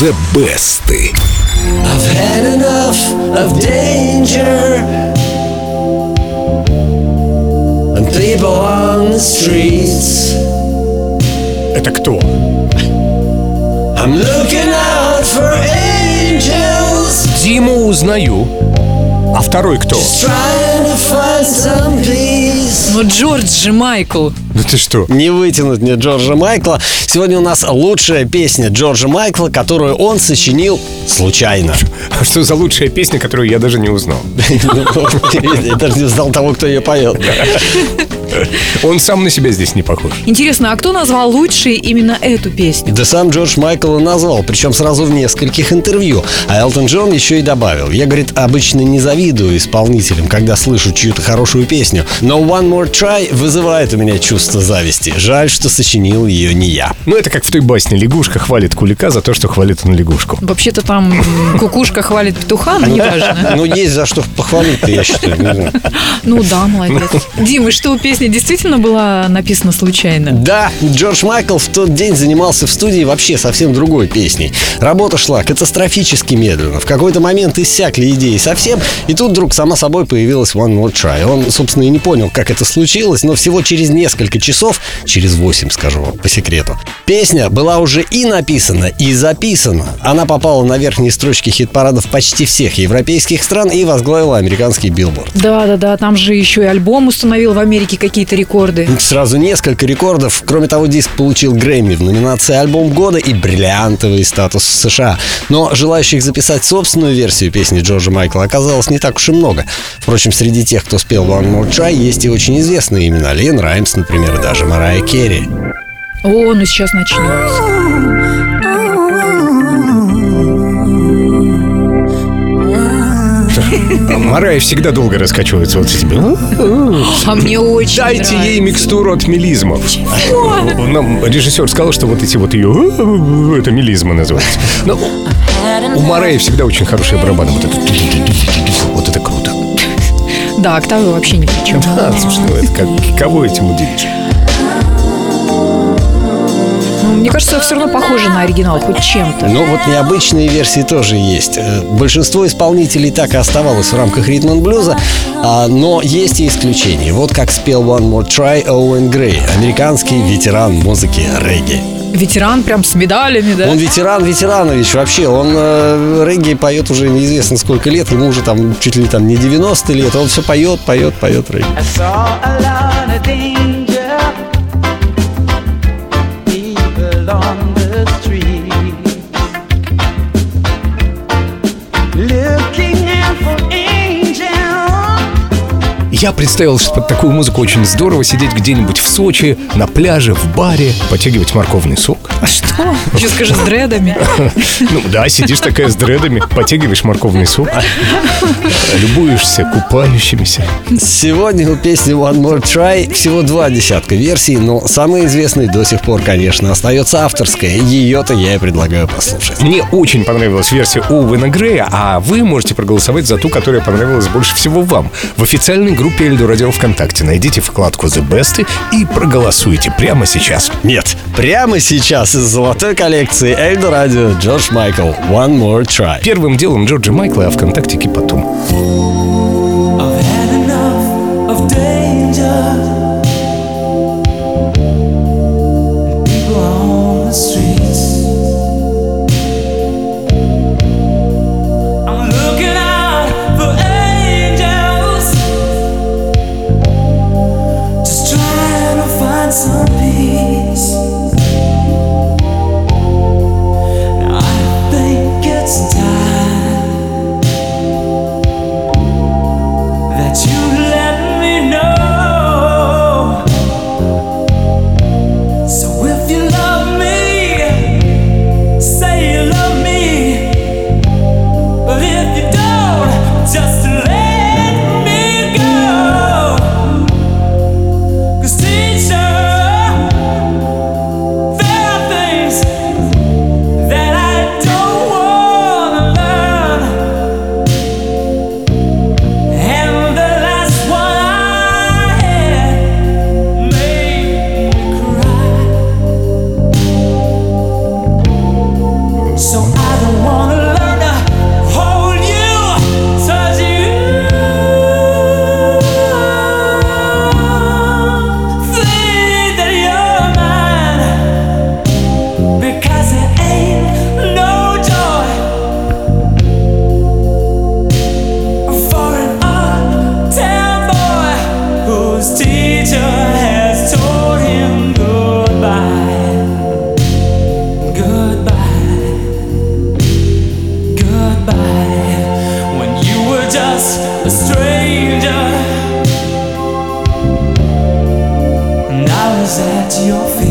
The Best. I've had enough of danger and people on the streets. Это кто? I'm looking out for angels, Диму узнаю. А второй кто? trying to find some Ну, Джордж Майкл. Ну ты что? Не вытянуть мне Джорджа Майкла. Сегодня у нас лучшая песня Джорджа Майкла, которую он сочинил случайно. А что за лучшая песня, которую я даже не узнал? Я даже не знал того, кто ее поет. Он сам на себя здесь не похож. Интересно, а кто назвал лучшей именно эту песню? Да сам Джордж Майкл и назвал, причем сразу в нескольких интервью. А Элтон Джон еще и добавил. Я, говорит, обычно не завидую исполнителям, когда слышу чью-то хорошую песню. Но One More Try вызывает у меня чувство зависти. Жаль, что сочинил ее не я. Ну это как в той басне. Лягушка хвалит кулика за то, что хвалит он лягушку. Вообще-то там кукушка хвалит петуха, но неважно. Ну, есть за что похвалить-то, я считаю. не знаю. Ну да, молодец. Дим, и что, песня действительно была написана случайно? Да, Джордж Майкл в тот день занимался в студии вообще совсем другой песней. Работа шла катастрофически медленно. В какой-то момент иссякли идеи совсем, и тут вдруг сама собой появилась One More Try. Он, собственно, и не понял, как это случилось, но всего через несколько часов, через 8, скажу вам, по секрету, песня была уже и написана, и записана. Она попала на верхние строчки хит-парадов почти всех европейских стран и возглавила американский билборд. Да-да-да, там же еще и альбом установил в Америке какие-то рекорды. Сразу несколько рекордов. Кроме того, диск получил Грэмми в номинации «Альбом года» и бриллиантовый статус в США. Но желающих записать собственную версию песни Джорджа Майкла оказалось не так уж и много. Впрочем, среди тех, кто спел One More Try, есть и очень известные имена. Лиэнн Раймс, например, и даже Мэрайя Кэри. О, ну сейчас начнется. А Марая всегда долго раскачивается вот с этими. А мне очень Дайте нравится. ей микстуру от мелизмов. Нам режиссер сказал, что вот эти вот ее это мелизма называется. Но у Мараи всегда очень хорошие барабаны. Вот это, вот это круто. Да, октавы вообще ни при чем. А, слушай, ну это как кого этим удивишь? Ну, мне кажется, все равно похоже на оригинал, хоть чем-то. Но вот необычные версии тоже есть. Э, Большинство исполнителей так и оставалось в рамках ритм блюза, а, но есть и исключения. Вот как спел One More Try Оуэн Грей, американский ветеран музыки регги. Ветеран прям с медалями, да? Он ветеран Ветеранович вообще. Он э, регги поет уже неизвестно сколько лет. Ему уже там чуть ли там не 90 лет. Он все поет, поет, поет регги. Я представил, что под такую музыку очень здорово сидеть где-нибудь в Сочи, на пляже, в баре, потягивать морковный сок. А что? Еще скажи с дредами. Ну да, сидишь такая с дредами, потягиваешь морковный сок, любуешься купающимися. Сегодня у песни One More Try всего два десятка версий, но самой известной до сих пор, конечно, остается авторская. Ее-то я и предлагаю послушать. Мне очень понравилась версия Оуэна Грея, а вы можете проголосовать за ту, которая понравилась больше всего вам. В официальной группе Эльду Радио ВКонтакте найдите вкладку The Best и проголосуйте прямо сейчас. Нет, прямо сейчас из золотой коллекции Эльдо Радио Джордж Майкл One More Try. Первым делом Джорджа Майкла, а ВКонтактике потом. Some peace. Your feet.